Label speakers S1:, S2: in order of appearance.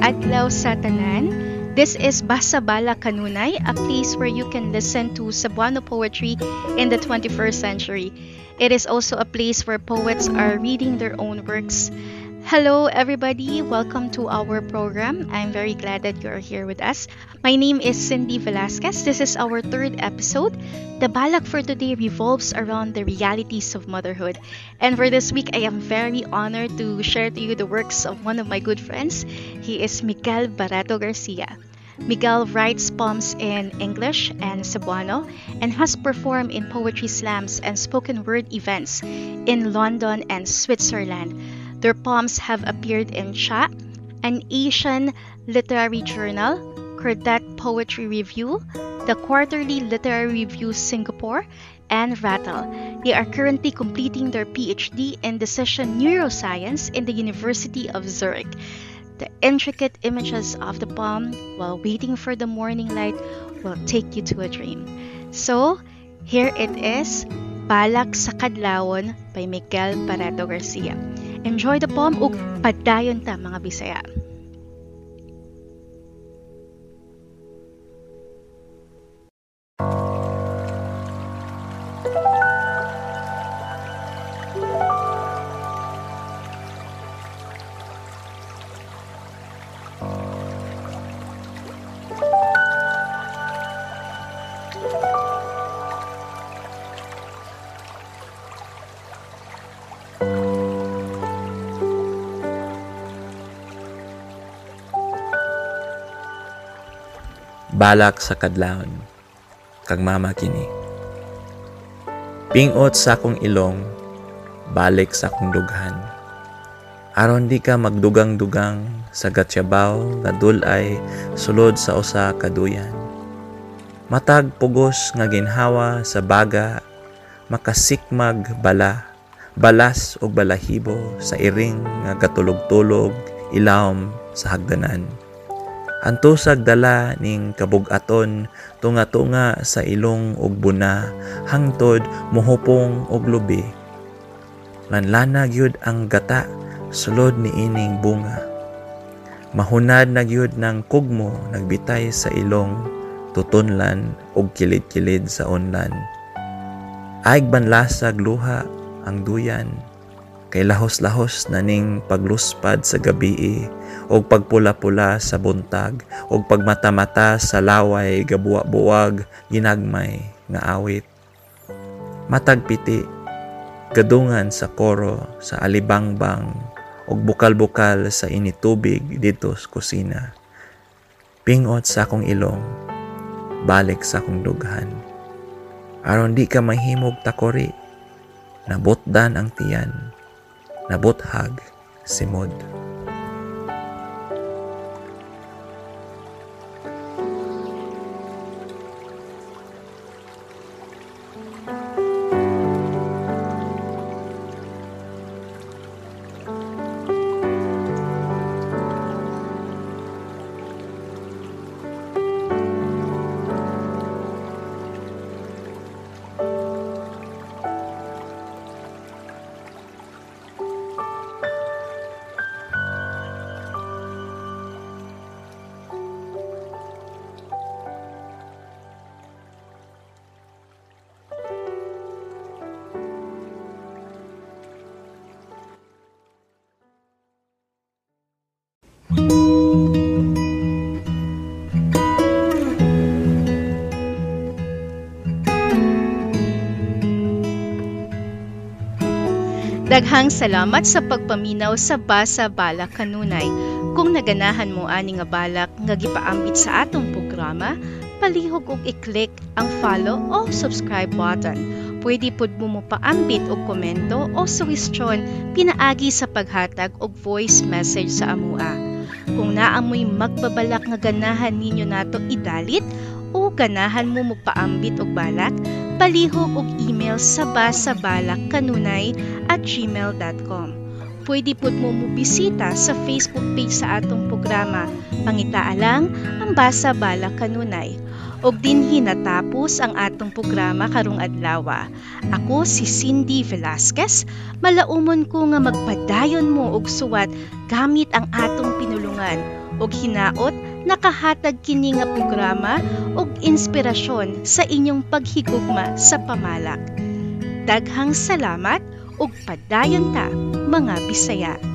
S1: adlaw sa tanan. This is Basa Bala Kanunay, a place where you can listen to Cebuano poetry in the 21st century. It is also a place where poets are reading their own works. Hello, everybody. Welcome to our program. I'm very glad that you're here with us. My name is Cindy Velasquez. This is our third episode. The balak for today revolves around the realities of motherhood. And for this week, I am very honored to share to you the works of one of my good friends. He is Miguel Barato Garcia. Miguel writes poems in English and Cebuano and has performed in poetry slams and spoken word events in London and Switzerland. Their poems have appeared in Cha, an Asian literary journal, Quartet Poetry Review, the Quarterly Literary Review Singapore, and Rattle. They are currently completing their PhD in Decision Neuroscience in the University of Zurich. The intricate images of the poem while waiting for the morning light will take you to a dream. So, here it is, Balak sa Kadlawon by Miguel Pareto Garcia. Enjoy the poem ug padayon ta mga Bisaya.
S2: Balak sa kadlawon kag mama kini. Pingot sa akong ilong balik sa akong dughan. Aron di ka magdugang-dugang sa gatyabaw nga dulay sulod sa usa ka duyan. Matag pugos nga ginhawa sa baga makasikmag bala balas o balahibo sa iring nga gatulog-tulog ilawom sa hagdanan Antusag dala ning kabugaton tunga-tunga sa ilong ug buna hangtod muhupong og lubi. Lanlanag yud ang gata sulod ni ining bunga. Mahunad na gyud ng kugmo nagbitay sa ilong tutunlan ug kilid-kilid sa unlan. Aig banlasag luha ang duyan kay lahos-lahos na ning pagluspad sa gabii o pagpula-pula sa buntag o pagmata-mata sa laway gabuwa-buwag ginagmay nga awit. Matagpiti, gadungan sa koro sa alibangbang o bukal-bukal sa initubig dito sa kusina. Pingot sa akong ilong, balik sa akong dughan. Aron di ka mahimog takori, nabotdan ang tiyan nabuthag si Mod.
S1: Daghang salamat sa pagpaminaw sa Basa Balak Kanunay. Kung naganahan mo ani nga balak nga gipaambit sa atong programa, palihog og i-click ang follow o subscribe button. Pwede pud mo mo paambit og komento o suwestyon pinaagi sa paghatag og voice message sa amua. Kung naamoy magbabalak nga ganahan ninyo nato idalit o ganahan mo magpaambit og balak, palihog og email sa basabalakkanunay at gmail.com. Pwede po mo mubisita sa Facebook page sa atong programa. Pangita lang ang Basa Balak Kanunay. Ug dinhi natapos ang atong programa karong adlaw. Ako si Cindy Velasquez, malaumon ko nga magpadayon mo og suwat gamit ang atong pinulungan ug hinaot nakahatag kini nga programa og inspirasyon sa inyong paghigugma sa pamalak. Daghang salamat ug padayon ta mga Bisaya.